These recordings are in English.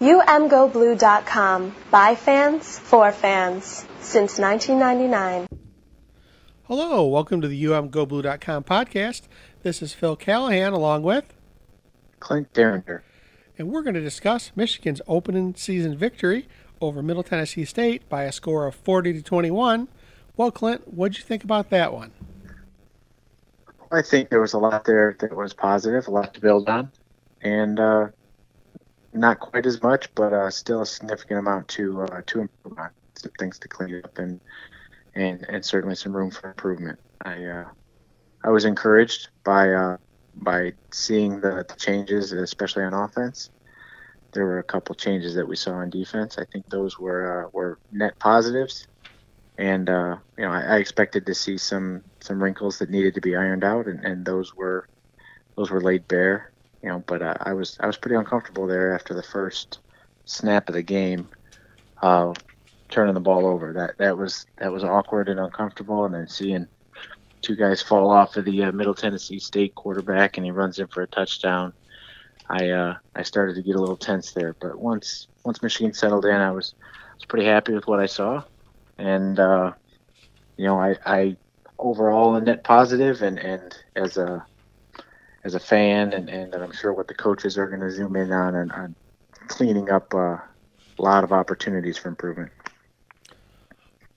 UMGoBlue.com. By fans, for fans. Since 1999. Hello, welcome to the UMGoBlue.com podcast. This is Phil Callahan along with Clint Derringer. And we're going to discuss Michigan's opening season victory over Middle Tennessee State by a score of 40 to 21. Well, Clint, what'd you think about that one? I think there was a lot there that was positive, a lot to build on, and uh, not quite as much, but uh, still a significant amount to uh, to improve on. Some things to clean up, and and and certainly some room for improvement. I uh, I was encouraged by uh, by seeing the, the changes, especially on offense. There were a couple changes that we saw on defense. I think those were uh, were net positives, and uh, you know I, I expected to see some some wrinkles that needed to be ironed out, and, and those were those were laid bare. You know, but uh, I was I was pretty uncomfortable there after the first snap of the game, uh, turning the ball over. That that was that was awkward and uncomfortable, and then seeing two guys fall off of the uh, Middle Tennessee State quarterback, and he runs in for a touchdown. I uh, I started to get a little tense there, but once once Michigan settled in, I was was pretty happy with what I saw, and uh, you know I, I overall a net positive, and and as a as a fan, and and I'm sure what the coaches are going to zoom in on and on cleaning up uh, a lot of opportunities for improvement.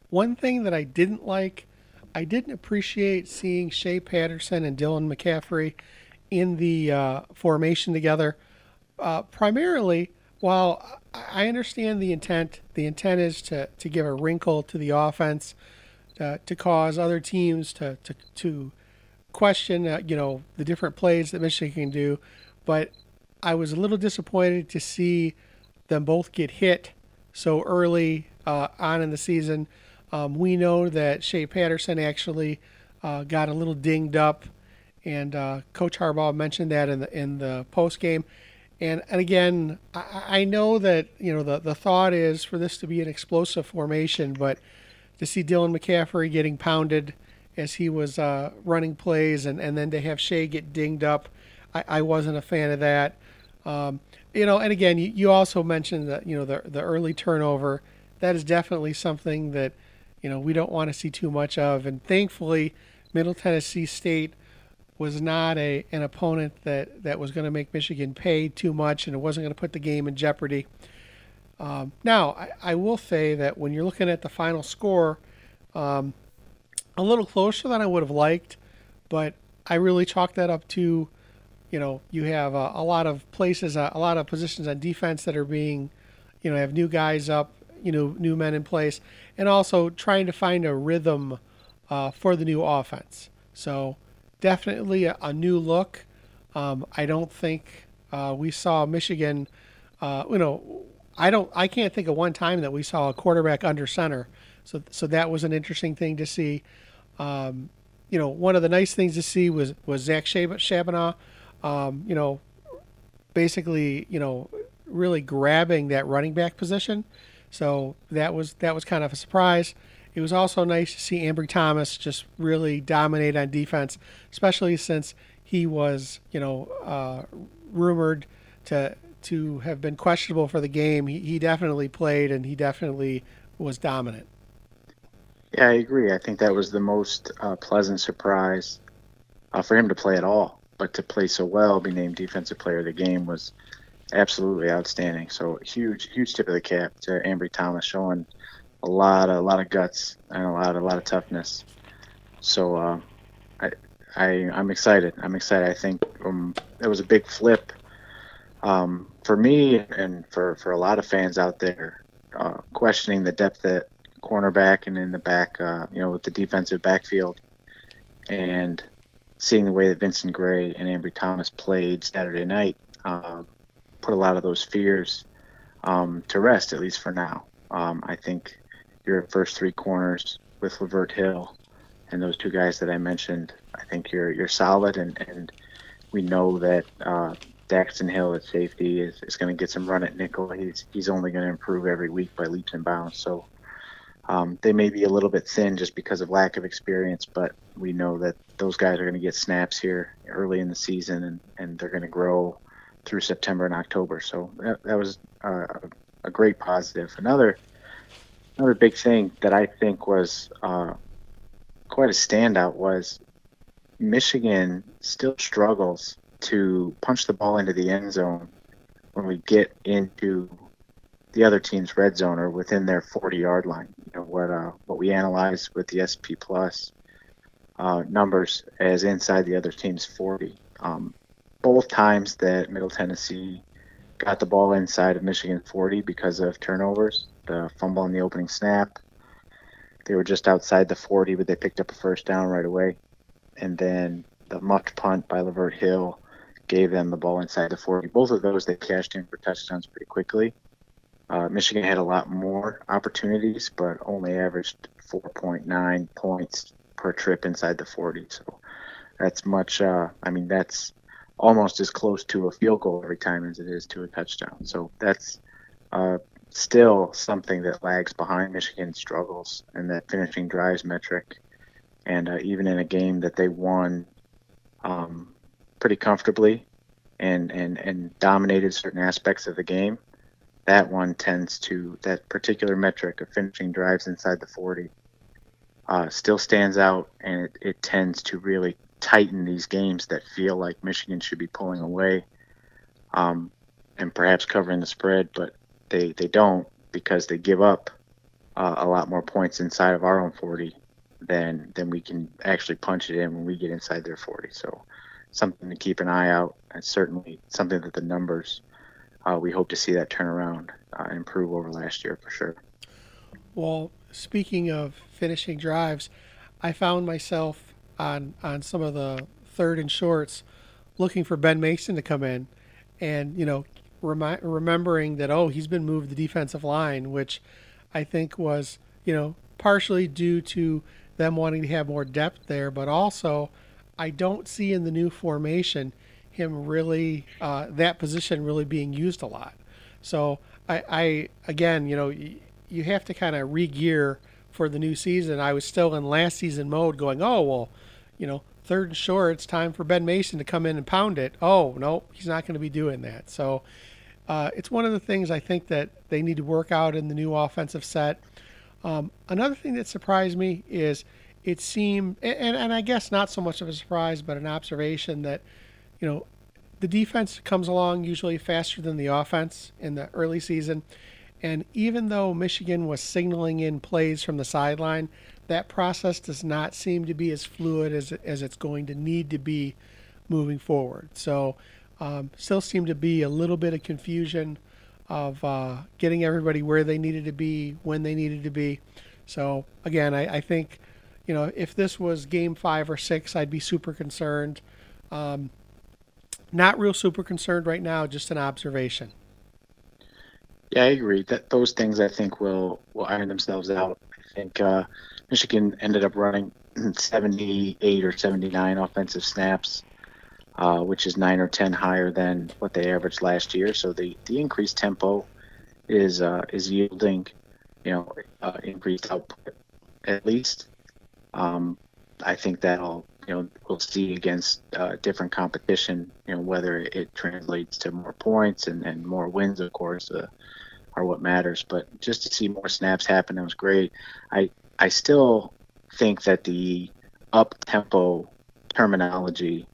One thing that I didn't like I didn't appreciate seeing Shea Patterson and Dylan McCaffrey in the uh, formation together. Uh, primarily, while I understand the intent, the intent is to, to give a wrinkle to the offense, uh, to cause other teams to to, to question, uh, you know, the different plays that Michigan can do. But I was a little disappointed to see them both get hit so early uh, on in the season. Um, we know that Shea Patterson actually uh, got a little dinged up, and uh, Coach Harbaugh mentioned that in the in the post game. And and again, I, I know that you know the the thought is for this to be an explosive formation, but to see Dylan McCaffrey getting pounded as he was uh, running plays, and, and then to have Shea get dinged up, I, I wasn't a fan of that. Um, you know, and again, you, you also mentioned that you know the the early turnover. That is definitely something that you know, we don't want to see too much of. And thankfully, Middle Tennessee State was not a an opponent that, that was going to make Michigan pay too much and it wasn't going to put the game in jeopardy. Um, now, I, I, will say that when you're looking at the final score, um, a little closer than I would have liked, but I really chalk that up to, you know, you have a, a lot of places, a, a lot of positions on defense that are being, you know, have new guys up you know new men in place, and also trying to find a rhythm uh, for the new offense. So definitely a, a new look. Um, I don't think uh, we saw Michigan. Uh, you know, I don't. I can't think of one time that we saw a quarterback under center. So so that was an interesting thing to see. Um, you know, one of the nice things to see was was Zach Charbonnet. Um, you know, basically, you know, really grabbing that running back position. So that was that was kind of a surprise. It was also nice to see Ambry Thomas just really dominate on defense, especially since he was, you know, uh, rumored to to have been questionable for the game. He, he definitely played and he definitely was dominant. Yeah, I agree. I think that was the most uh, pleasant surprise uh, for him to play at all, but to play so well, be named defensive player of the game was absolutely outstanding. So huge, huge tip of the cap to Ambry Thomas, showing a lot, a lot of guts and a lot, a lot of toughness. So uh, I, I, I'm excited. I'm excited. I think um, it was a big flip um, for me and for for a lot of fans out there, uh, questioning the depth at cornerback and in the back, uh, you know, with the defensive backfield, and seeing the way that Vincent Gray and Ambry Thomas played Saturday night. Um, put a lot of those fears um, to rest, at least for now. Um, I think your first three corners with Lavert Hill and those two guys that I mentioned, I think you're you're solid, and, and we know that uh, Daxton Hill at safety is, is going to get some run at nickel. He's he's only going to improve every week by leaps and bounds. So um, they may be a little bit thin just because of lack of experience, but we know that those guys are going to get snaps here early in the season, and, and they're going to grow through September and October. So that, that was uh, a great positive. Another another big thing that I think was uh, quite a standout was Michigan still struggles to punch the ball into the end zone when we get into the other team's red zone or within their 40 yard line. You know what uh, what we analyze with the SP plus uh, numbers as inside the other team's 40. Um, both times that Middle Tennessee got the ball inside of Michigan 40 because of turnovers, the fumble on the opening snap. They were just outside the 40, but they picked up a first down right away. And then the muffed punt by Lavert Hill gave them the ball inside the 40. Both of those they cashed in for touchdowns pretty quickly. Uh, Michigan had a lot more opportunities, but only averaged 4.9 points per trip inside the 40. So that's much. Uh, I mean, that's almost as close to a field goal every time as it is to a touchdown. So that's uh, still something that lags behind Michigan's struggles and that finishing drives metric. And uh, even in a game that they won um, pretty comfortably and, and, and dominated certain aspects of the game, that one tends to, that particular metric of finishing drives inside the 40 uh, still stands out and it, it tends to really tighten these games that feel like Michigan should be pulling away um, and perhaps covering the spread, but they, they don't because they give up uh, a lot more points inside of our own 40 than than we can actually punch it in when we get inside their 40. So something to keep an eye out, and certainly something that the numbers uh, we hope to see that turn around uh, improve over last year for sure. Well, speaking of finishing drives, I found myself on on some of the third and shorts, looking for Ben Mason to come in, and you know, remi- remembering that oh he's been moved the defensive line, which I think was you know partially due to them wanting to have more depth there, but also I don't see in the new formation him really uh, that position really being used a lot. So I, I again, you know, you, you have to kind of re-gear for the new season. I was still in last season mode, going, oh well, you know, third and short, it's time for Ben Mason to come in and pound it. Oh, no, he's not going to be doing that. So uh, it's one of the things I think that they need to work out in the new offensive set. Um, another thing that surprised me is it seemed, and, and I guess not so much of a surprise, but an observation that, you know, the defense comes along usually faster than the offense in the early season. And even though Michigan was signaling in plays from the sideline, that process does not seem to be as fluid as, as it's going to need to be moving forward. So, um, still seem to be a little bit of confusion of uh, getting everybody where they needed to be, when they needed to be. So, again, I, I think, you know, if this was game five or six, I'd be super concerned. Um, not real super concerned right now, just an observation. Yeah, I agree. That those things I think will will iron themselves out. I think uh, Michigan ended up running 78 or 79 offensive snaps, uh, which is nine or 10 higher than what they averaged last year. So the, the increased tempo is uh, is yielding, you know, uh, increased output at least. Um, I think that'll you know we'll see against uh, different competition. You know whether it translates to more points and, and more wins, of course, uh, are what matters. But just to see more snaps happen, it was great. I I still think that the up tempo terminology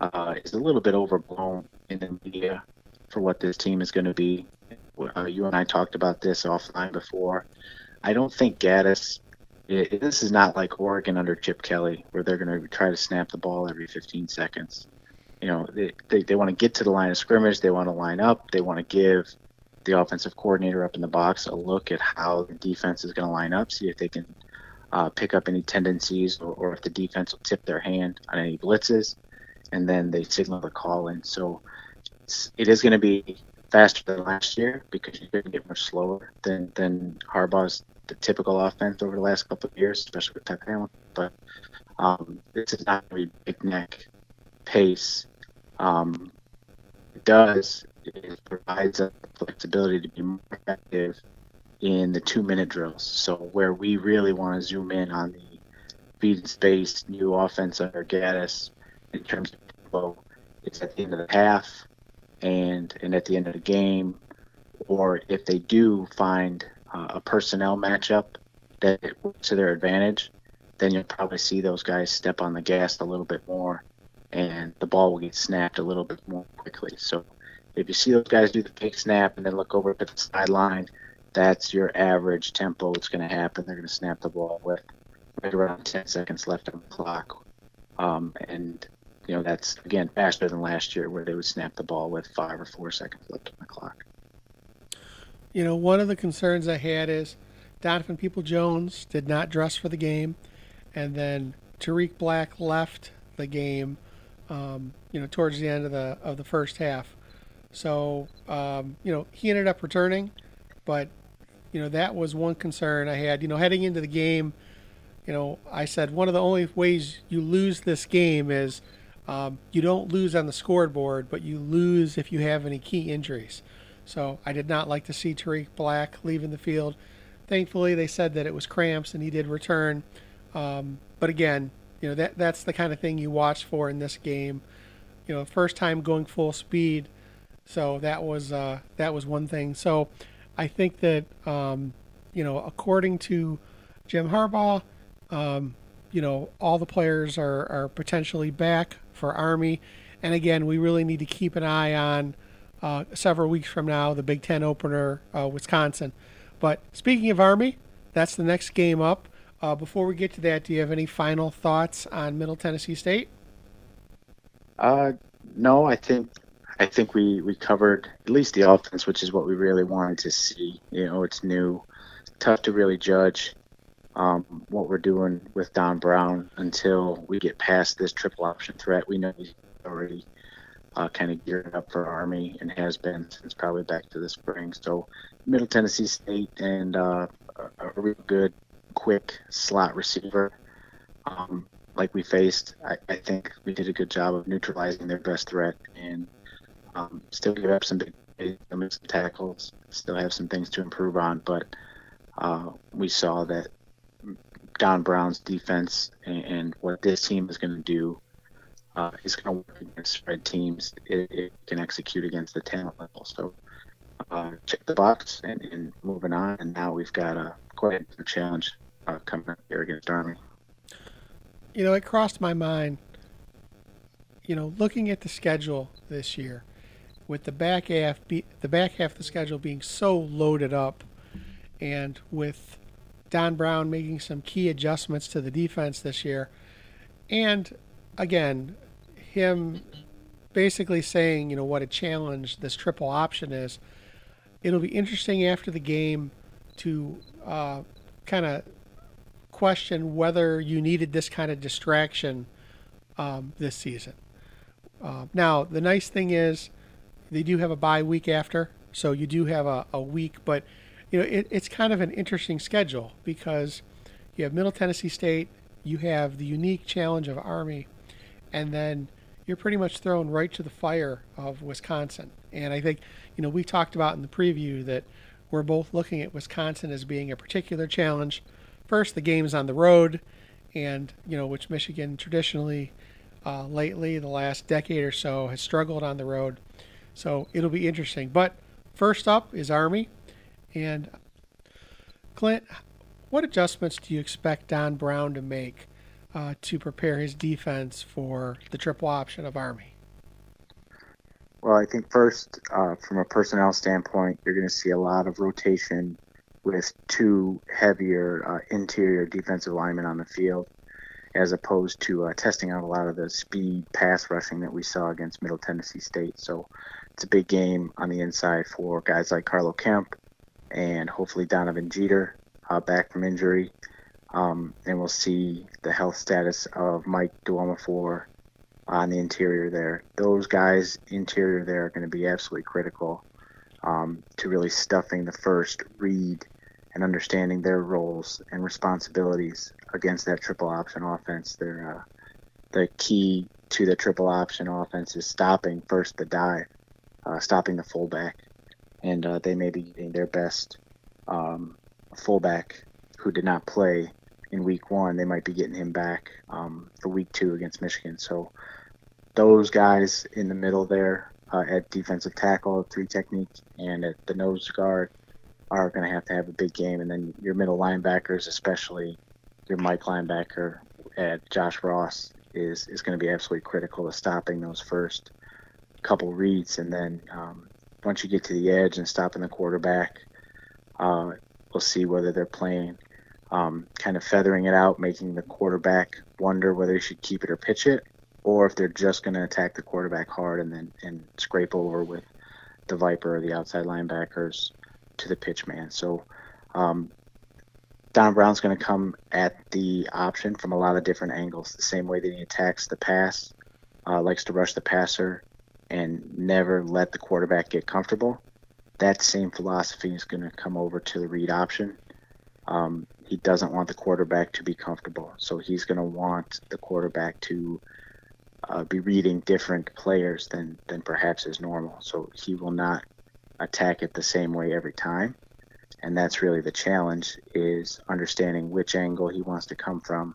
uh, is a little bit overblown in the media for what this team is going to be. Uh, you and I talked about this offline before. I don't think Gattis. It, this is not like Oregon under Chip Kelly, where they're going to try to snap the ball every 15 seconds. You know, they, they, they want to get to the line of scrimmage. They want to line up. They want to give the offensive coordinator up in the box a look at how the defense is going to line up, see if they can uh, pick up any tendencies or, or, if the defense will tip their hand on any blitzes, and then they signal the call in. So it is going to be faster than last year because going to get much slower than, than Harbaugh's the typical offense over the last couple of years, especially with Pep Hamilton. But um, this is not going to be big neck pace. Um, it does it provides us flexibility to be more effective in the two minute drills. So where we really want to zoom in on the feed space new offense under Gattis in terms of tempo, it's at the end of the half and and at the end of the game, or if they do find uh, a personnel matchup that to their advantage, then you'll probably see those guys step on the gas a little bit more, and the ball will get snapped a little bit more quickly. So if you see those guys do the fake snap and then look over to the sideline, that's your average tempo. It's going to happen. They're going to snap the ball with right around 10 seconds left on the clock. Um, and, you know, that's, again, faster than last year where they would snap the ball with five or four seconds left on the clock. You know, one of the concerns I had is Donovan Peoples-Jones did not dress for the game. And then Tarik Black left the game, um, you know, towards the end of the of the first half. So, um, you know, he ended up returning, but, you know, that was one concern I had. You know, heading into the game, you know, I said one of the only ways you lose this game is um, you don't lose on the scoreboard, but you lose if you have any key injuries. So I did not like to see Tarik Black leaving the field. Thankfully, they said that it was cramps and he did return. Um, but again, you know that that's the kind of thing you watch for in this game. You know, first time going full speed, so that was uh, that was one thing. So I think that um, you know, according to Jim Harbaugh, um, you know, all the players are are potentially back for Army, and again, we really need to keep an eye on uh, several weeks from now the Big Ten opener, uh, Wisconsin. But speaking of Army, that's the next game up. Uh, before we get to that, do you have any final thoughts on Middle Tennessee State? Uh, no, I think I think we, we covered at least the offense, which is what we really wanted to see. You know, it's new, tough to really judge um, what we're doing with Don Brown until we get past this triple option threat. We know he's already uh, kind of geared up for Army and has been since probably back to the spring. So, Middle Tennessee State and uh, a, real good, quick slot receiver. Um, like we faced, I, I, think we did a good job of neutralizing their best threat and um, still give up some big some tackles. Still have some things to improve on, but uh, we saw that Don Brown's defense and, and what this team is going to do uh, is going to work against spread teams. It, it, can execute against the talent level. So uh, check the box and, and, moving on. And now we've got a quite a challenge uh, coming up here against Army. You know, it crossed my mind. You know, looking at the schedule this year, with the back half be, the back half of the schedule being so loaded up, and with Don Brown making some key adjustments to the defense this year, and again, him basically saying, you know, what a challenge this triple option is. It'll be interesting after the game to uh, kind of question whether you needed this kind of distraction um, this season. Uh, now, the nice thing is they do have a bye week after, so you do have a, a week, but you know it, it's kind of an interesting schedule because you have Middle Tennessee State, you have the unique challenge of Army, and then you're pretty much thrown right to the fire of Wisconsin. And I think you know we talked about in the preview that we're both looking at Wisconsin as being a particular challenge. First, the game is on the road, and you know which Michigan traditionally uh, lately, the last decade or so, has struggled on the road. So it'll be interesting. But first up is Army. And Clint, what adjustments do you expect Don Brown to make uh, to prepare his defense for the triple option of Army? Well, I think first, uh, from a personnel standpoint, you're going to see a lot of rotation with two heavier uh, interior defensive linemen on the field, as opposed to uh, testing out a lot of the speed pass rushing that we saw against Middle Tennessee State. So it's a big game on the inside for guys like Carlo Kemp and hopefully Donovan Jeter uh, back from injury. Um, and we'll see the health status of Mike Dwumfour on the interior there. Those guys interior there are going to be absolutely critical um, to really stuffing the first read and understanding their roles and responsibilities against that triple option offense. They're, uh, the key to the triple option offense is stopping first the dive uh, stopping the fullback, and uh, they may be getting their best um, fullback who did not play in week one. They might be getting him back um, for week two against Michigan. So those guys in the middle there, uh, at defensive tackle, three technique, and at the nose guard are going to have to have a big game. And then your middle linebackers, especially your Mike linebacker at Josh Ross, is is going to be absolutely critical to stopping those first couple reads. And then um, once you get to the edge and stopping the quarterback, uh, we'll see whether they're playing um, kind of feathering it out, making the quarterback wonder whether he should keep it or pitch it, or if they're just going to attack the quarterback hard and then and scrape over with the Viper or the outside linebackers to the pitch man. So um, Don Brown's going to come at the option from a lot of different angles. The same way that he attacks the pass, uh, likes to rush the passer, and never let the quarterback get comfortable. That same philosophy is going to come over to the read option. Um, he doesn't want the quarterback to be comfortable, so he's going to want the quarterback to uh, be reading different players than than perhaps is normal. So he will not attack it the same way every time, and that's really the challenge: is understanding which angle he wants to come from,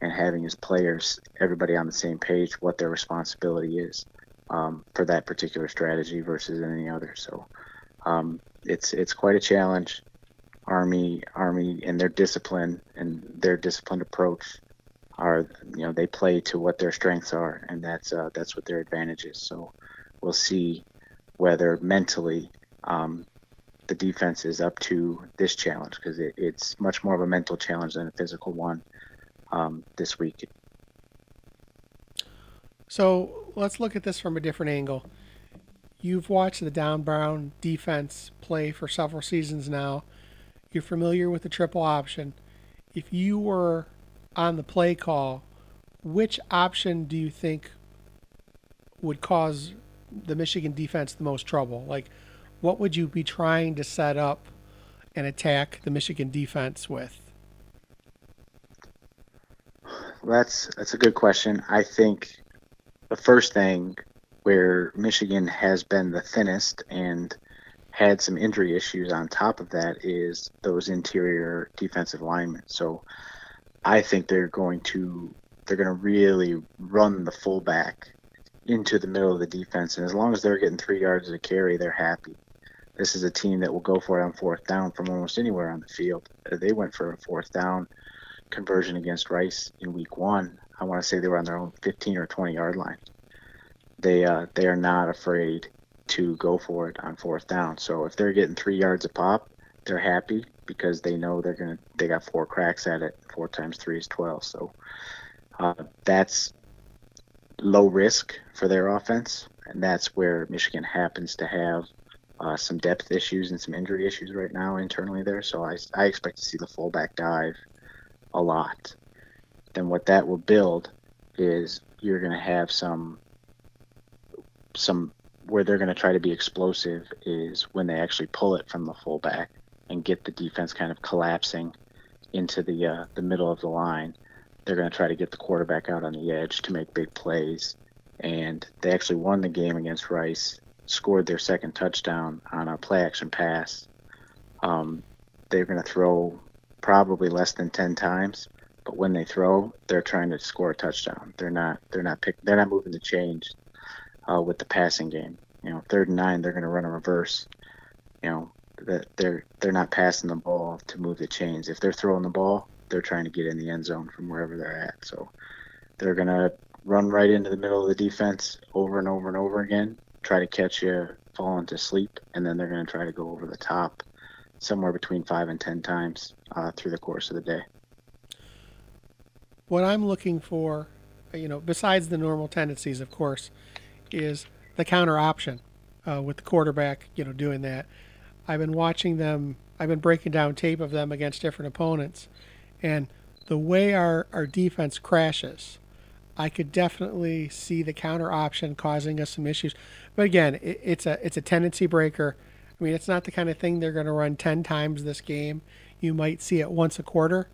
and having his players, everybody on the same page, what their responsibility is um, for that particular strategy versus any other. So um, it's it's quite a challenge. Army Army and their discipline and their disciplined approach are you know they play to what their strengths are and that's uh, that's what their advantage is. So we'll see whether mentally um, the defense is up to this challenge because it, it's much more of a mental challenge than a physical one um, this week. So let's look at this from a different angle. You've watched the Don Brown defense play for several seasons now. You're familiar with the triple option. If you were on the play call, which option do you think would cause the Michigan defense the most trouble? Like, what would you be trying to set up and attack the Michigan defense with? That's that's a good question. I think the first thing where Michigan has been the thinnest and had some injury issues on top of that is those interior defensive linemen. So I think they're going to they're going to really run the fullback into the middle of the defense, and as long as they're getting three yards of carry, they're happy. This is a team that will go for it on fourth down from almost anywhere on the field. They went for a fourth down conversion against Rice in week one. I want to say they were on their own 15 or 20 yard line. They uh, they are not afraid to go for it on fourth down. So if they're getting three yards a pop, they're happy because they know they're gonna they got four cracks at it. Four times three is 12. So uh, that's low risk for their offense, and that's where Michigan happens to have uh, some depth issues and some injury issues right now internally there. So I, I expect to see the fullback dive a lot. Then what that will build is you're going to have some some where they're going to try to be explosive is when they actually pull it from the fullback and get the defense kind of collapsing into the uh, the middle of the line. They're going to try to get the quarterback out on the edge to make big plays, and they actually won the game against Rice. Scored their second touchdown on a play action pass. Um, they're going to throw probably less than ten times, but when they throw, they're trying to score a touchdown. They're not. They're not pick. They're not moving the change uh, with the passing game. You know, third and nine, they're going to run a reverse. You know, that they're they're not passing the ball to move the chains. If they're throwing the ball, they're trying to get in the end zone from wherever they're at. So they're going to run right into the middle of the defense over and over and over again, try to catch you falling to sleep, and then they're going to try to go over the top somewhere between five and ten times uh, through the course of the day. What I'm looking for, you know, besides the normal tendencies, of course, is the counter option uh, with the quarterback, you know, doing that. I've been watching them. I've been breaking down tape of them against different opponents, and the way our, our defense crashes, I could definitely see the counter option causing us some issues. But again, it, it's a it's a tendency breaker. I mean, it's not the kind of thing they're going to run ten times this game. You might see it once a quarter,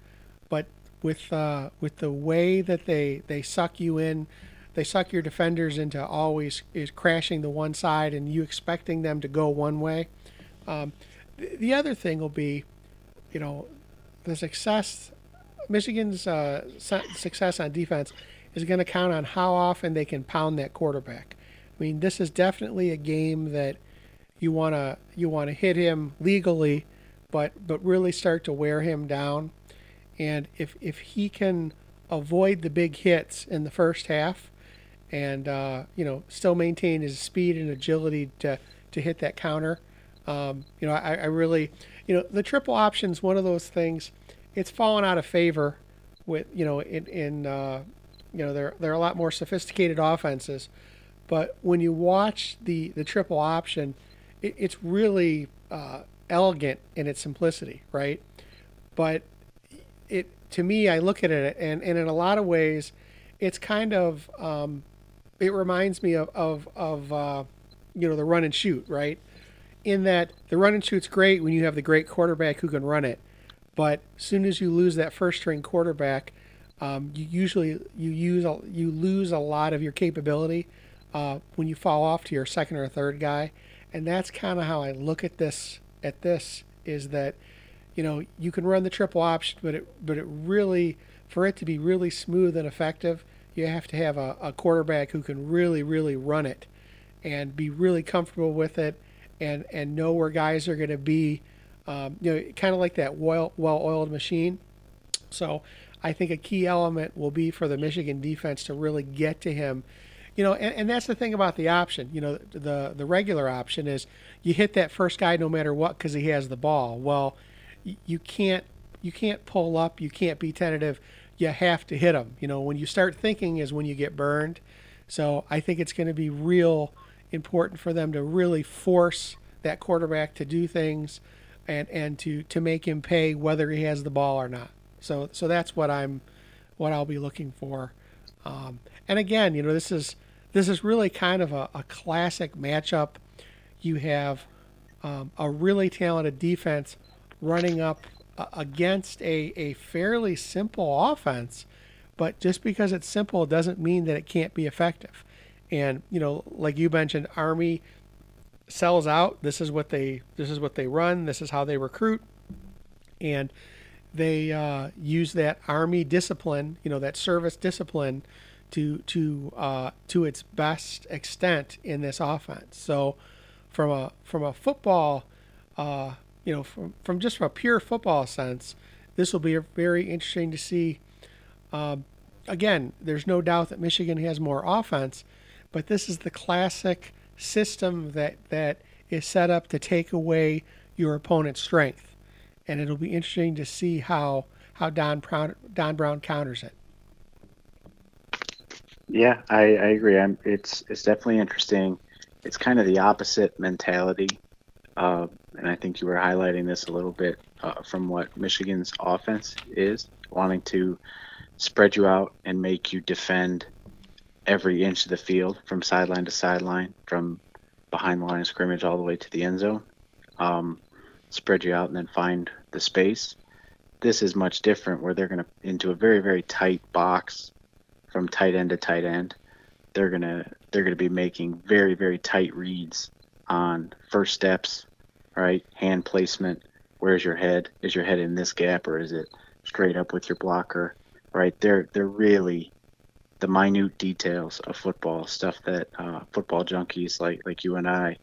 but with uh, with the way that they they suck you in they suck your defenders into always is crashing the one side and you expecting them to go one way. Um, the, the, other thing will be, you know, the success, Michigan's uh, success on defense is going to count on how often they can pound that quarterback. I mean, this is definitely a game that you want to you want to hit him legally, but but really start to wear him down. And if if he can avoid the big hits in the first half, and uh, you know still maintain his speed and agility to to hit that counter, um, you know I, I really you know the triple option is one of those things. It's fallen out of favor with you know in in uh, you know they're they're a lot more sophisticated offenses, but when you watch the the triple option, it, it's really uh, elegant in its simplicity, right? But it to me, I look at it and, and in a lot of ways, it's kind of um, it reminds me of of, of uh, you know the run and shoot, right? In that the run and shoot's great when you have the great quarterback who can run it, but as soon as you lose that first string quarterback, um, you usually you use you lose a lot of your capability uh, when you fall off to your second or third guy, and that's kind of how I look at this. At this is that you know you can run the triple option, but it but it really for it to be really smooth and effective, you have to have a, a quarterback who can really really run it and be really comfortable with it and and know where guys are going to be. Um, you know, kind of like that well oiled machine. So I think a key element will be for the Michigan defense to really get to him. You know, and, and that's the thing about the option. You know, the the regular option is you hit that first guy no matter what because he has the ball. Well, you can't you can't pull up. You can't be tentative. You have to hit them. You know, when you start thinking is when you get burned. So I think it's going to be real important for them to really force that quarterback to do things and and to to make him pay whether he has the ball or not. So so that's what I'm what I'll be looking for. Um, and again, you know, this is this is really kind of a, a classic matchup. You have um, a really talented defense running up against a, a fairly simple offense, but just because it's simple doesn't mean that it can't be effective. And you know, like you mentioned, Army sells out. This is what they this is what they run. This is how they recruit, and they uh, use that army discipline, you know, that service discipline, to to uh, to its best extent in this offense. So, from a from a football, uh, you know, from from just from a pure football sense, this will be very interesting to see. Um, again, there's no doubt that Michigan has more offense, but this is the classic system that that is set up to take away your opponent's strength and it'll be interesting to see how how Don Brown Don Brown counters it. Yeah, I, I agree. I'm, it's it's definitely interesting. It's kind of the opposite mentality, uh, and I think you were highlighting this a little bit uh, from what Michigan's offense is, wanting to spread you out and make you defend every inch of the field from sideline to sideline, from behind the line of scrimmage all the way to the end zone. Um, spread you out and then find the space. This is much different where they're going to into a very very tight box from tight end to tight end. They're going to they're going to be making very very tight reads on first steps, right? Hand placement, where's your head? Is your head in this gap or is it straight up with your blocker? Right? They're they're really the minute details of football, stuff that uh, football junkies like like you and I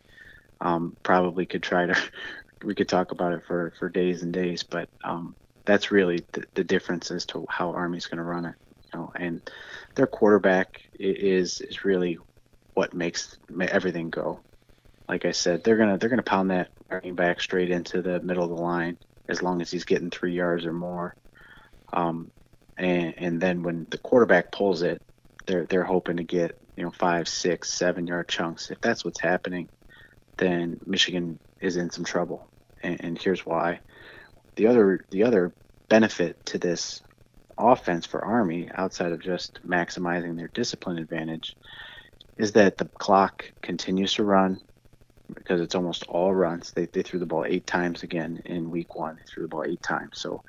um, probably could try to we could talk about it for, for days and days, but um, that's really the, the difference as to how Army's going to run it. You know, and their quarterback is is really what makes everything go. Like I said, they're gonna they're gonna pound that running back straight into the middle of the line as long as he's getting three yards or more. Um, and and then when the quarterback pulls it, they're they're hoping to get you know five, six, seven yard chunks. If that's what's happening, then Michigan is in some trouble and, and here's why. The other the other benefit to this offense for Army, outside of just maximizing their discipline advantage, is that the clock continues to run because it's almost all runs. They, they threw the ball eight times again in week one. They threw the ball eight times. So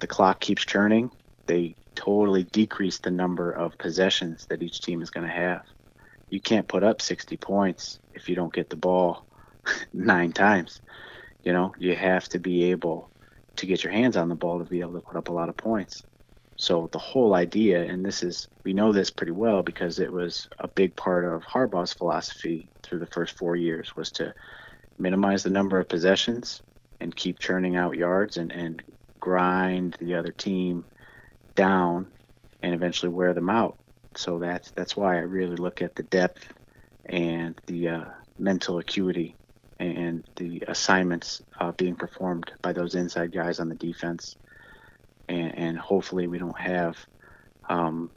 the clock keeps churning. They totally decrease the number of possessions that each team is going to have. You can't put up 60 points if you don't get the ball nine times. You know, you have to be able to get your hands on the ball to be able to put up a lot of points. So the whole idea, and this is we know this pretty well because it was a big part of Harbaugh's philosophy through the first four years, was to minimize the number of possessions and keep churning out yards and, and grind the other team down and eventually wear them out. So that's that's why I really look at the depth and the uh, mental acuity and the assignments uh, being performed by those inside guys on the defense. And, and hopefully we don't have, um,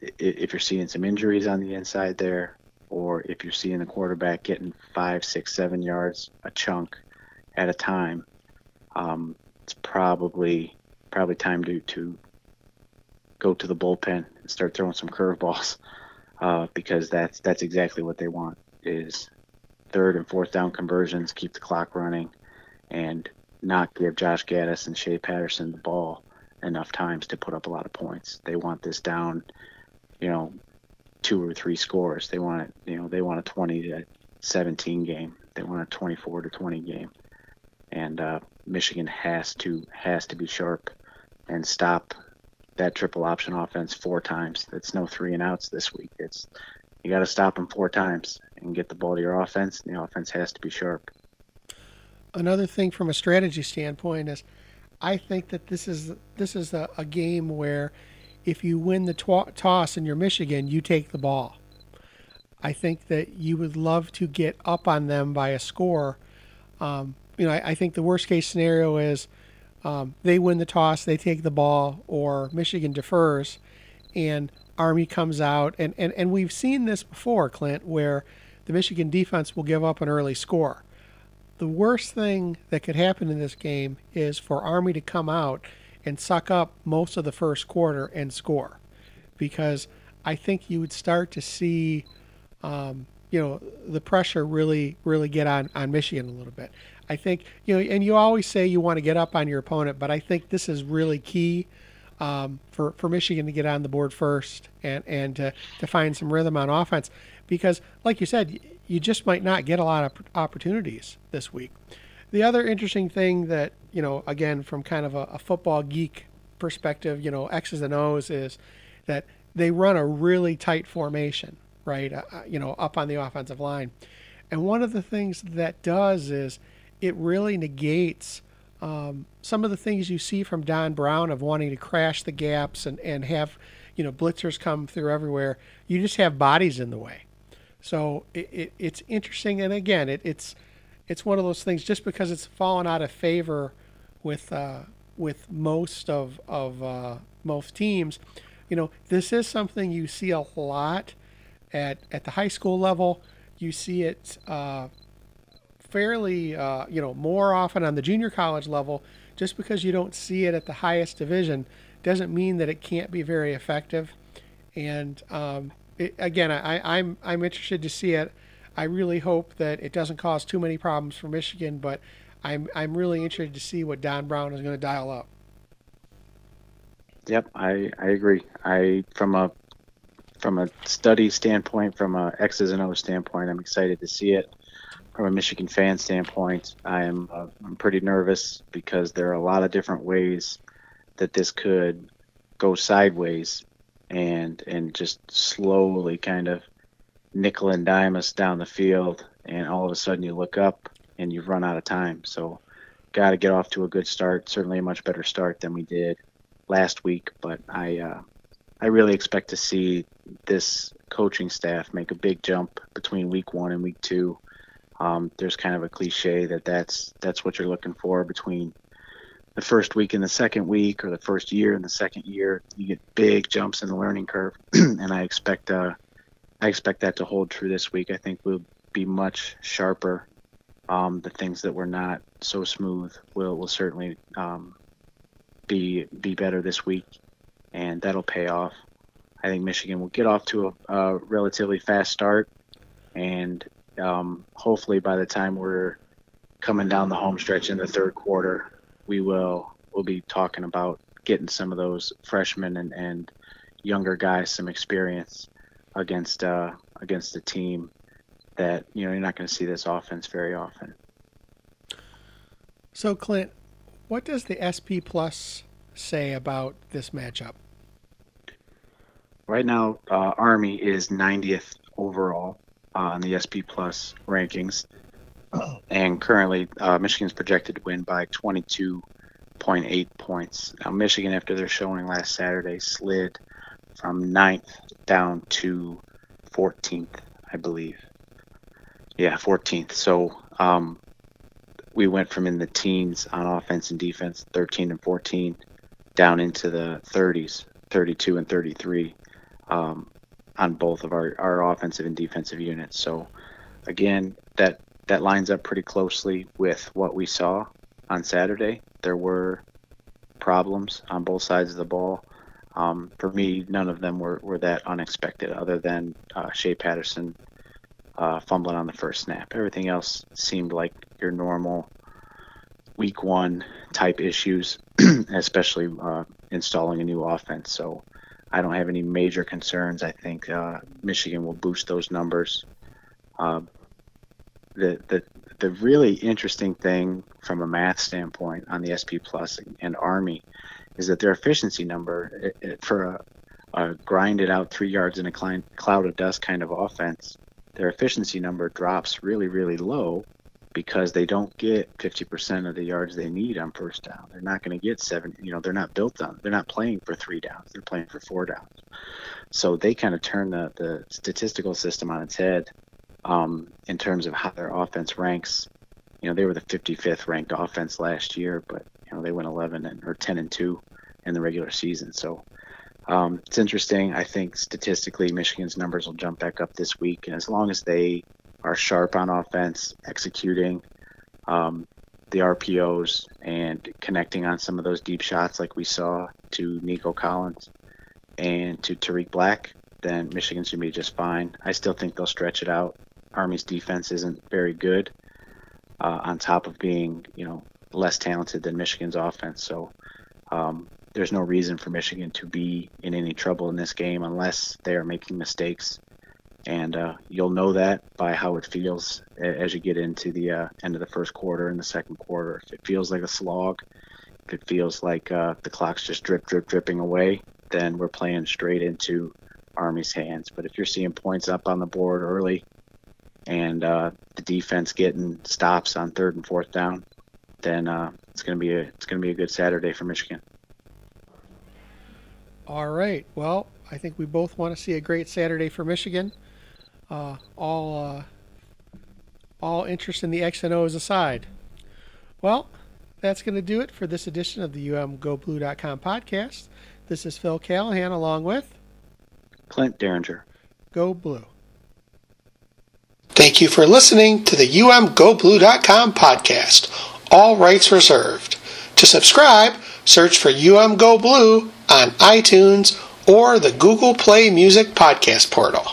if you're seeing some injuries on the inside there, or if you're seeing the quarterback getting five, six, seven yards a chunk at a time, um, it's probably probably time to to go to the bullpen and start throwing some curveballs uh, because that's that's exactly what they want is third and fourth down conversions, keep the clock running, and not give Josh Gattis and Shea Patterson the ball enough times to put up a lot of points. They want this down, you know, two or three scores. They want it, you know, they want a 20 to 17 game. They want a 24 to 20 game. And uh, Michigan has to has to be sharp and stop that triple option offense four times. It's no three and outs this week. It's you got to stop them four times and get the ball to your offense. And the offense has to be sharp. Another thing from a strategy standpoint is, I think that this is this is a, a game where if you win the toss and you're Michigan, you take the ball. I think that you would love to get up on them by a score. Um, you know, I, I, think the worst case scenario is um, they win the toss, they take the ball, or Michigan defers, and Army comes out. And, and, and we've seen this before, Clint, where the Michigan defense will give up an early score. The worst thing that could happen in this game is for Army to come out and suck up most of the first quarter and score, because I think you would start to see, um, you know, the pressure really, really get on, on Michigan a little bit. I think, you know, and you always say you want to get up on your opponent, but I think this is really key um, for, for Michigan to get on the board first and, and to, to find some rhythm on offense because, like you said, you just might not get a lot of opportunities this week. The other interesting thing that, you know, again, from kind of a, a football geek perspective, you know, X's and O's is that they run a really tight formation, right? Uh, uh, you know, up on the offensive line. And one of the things that does is it really negates um, some of the things you see from Don Brown of wanting to crash the gaps and, and have, you know, blitzers come through everywhere. You just have bodies in the way. So it, it, it's interesting, and again, it, it's it's one of those things. Just because it's fallen out of favor with uh, with most of of uh, most teams, you know, this is something you see a lot at at the high school level. You see it uh, fairly, uh, you know, more often on the junior college level. Just because you don't see it at the highest division doesn't mean that it can't be very effective. And um, again, I, I'm I'm interested to see it. I really hope that it doesn't cause too many problems for Michigan, but I'm I'm really interested to see what Don Brown is going to dial up. Yep, I, I agree. I from a from a study standpoint, from a X's and O's standpoint, I'm excited to see it. From a Michigan fan standpoint, I am uh, I'm pretty nervous because there are a lot of different ways that this could go sideways and and just slowly kind of nickel and dime us down the field and all of a sudden you look up and you've run out of time. So got to get off to a good start certainly a much better start than we did last week but i uh, i really expect to see this coaching staff make a big jump between week one and week two. Um, there's kind of a cliche that that's that's what you're looking for between the first week and the second week or the first year and the second year you get big jumps in the learning curve. And i expect uh, i expect that to hold true this week. I think we'll be much sharper. Um, the things that were not so smooth will will certainly um, be be better this week and that'll pay off. I think michigan will get off to a, a relatively fast start and um, hopefully by the time we're coming down the home stretch in the third quarter we will we'll be talking about getting some of those freshmen and, and younger guys some experience against uh, against a team that you know you're not going to see this offense very often. So Clint, what does the SP Plus say about this matchup? right now, uh, Army is 90th overall uh, on the SP Plus rankings, and currently uh, Michigan's projected to win by 22.8 points. Now, Michigan, after their showing last Saturday, slid from 9th down to 14th, I believe. Yeah, 14th. So um, we went from in the teens on offense and defense, 13 and 14, down into the 30s, 32 and 33 um, on both of our, our offensive and defensive units. So again, that that lines up pretty closely with what we saw on Saturday. There were problems on both sides of the ball. Um, for me, none of them were, were that unexpected, other than uh, Shea Patterson uh, fumbling on the first snap. Everything else seemed like your normal week one type issues, especially uh, installing a new offense. So I don't have any major concerns. I think uh, Michigan will boost those numbers. The the the really interesting thing from a math standpoint on the SP Plus and Army is that their efficiency number it, it, for a, a, grinded out three yards in a cloud of dust kind of offense, their efficiency number drops really really low because they don't get 50% of the yards they need on first down. They're not going to get seven. You know, they're not built on. They're not playing for three downs. They're playing for four downs. So they kind of turn the the statistical system on its head um, in terms of how their offense ranks. You know, they were the 55th ranked offense last year, but you know they went 11 and or 10 and two in the regular season. So um, it's interesting. I think statistically, Michigan's numbers will jump back up this week, and as long as they are sharp on offense, executing um, the RPOs and connecting on some of those deep shots, like we saw to Nico Collins and to Tarik Black, then Michigan's gonna be just fine. I still think they'll stretch it out. Army's defense isn't very good, uh, on top of being you know less talented than Michigan's offense. So um, there's no reason for Michigan to be in any trouble in this game unless they are making mistakes. And uh, you'll know that by how it feels as you get into the uh, end of the first quarter and the second quarter. If it feels like a slog, if it feels like uh, the clock's just drip, drip, dripping away, then we're playing straight into Army's hands. But if you're seeing points up on the board early and uh, the defense getting stops on third and fourth down, then uh, it's gonna be a it's gonna be a good Saturday for Michigan. All right. Well, I think we both want to see a great Saturday for Michigan. Uh, all uh, all interest in the X and O's aside. Well, that's going to do it for this edition of the UMGoBlue.com podcast. This is Phil Callahan along with Clint Derringer. Go Blue. Thank you for listening to the UMGoBlue.com podcast. All rights reserved. To subscribe, search for UM Go Blue on iTunes or the Google Play Music podcast portal.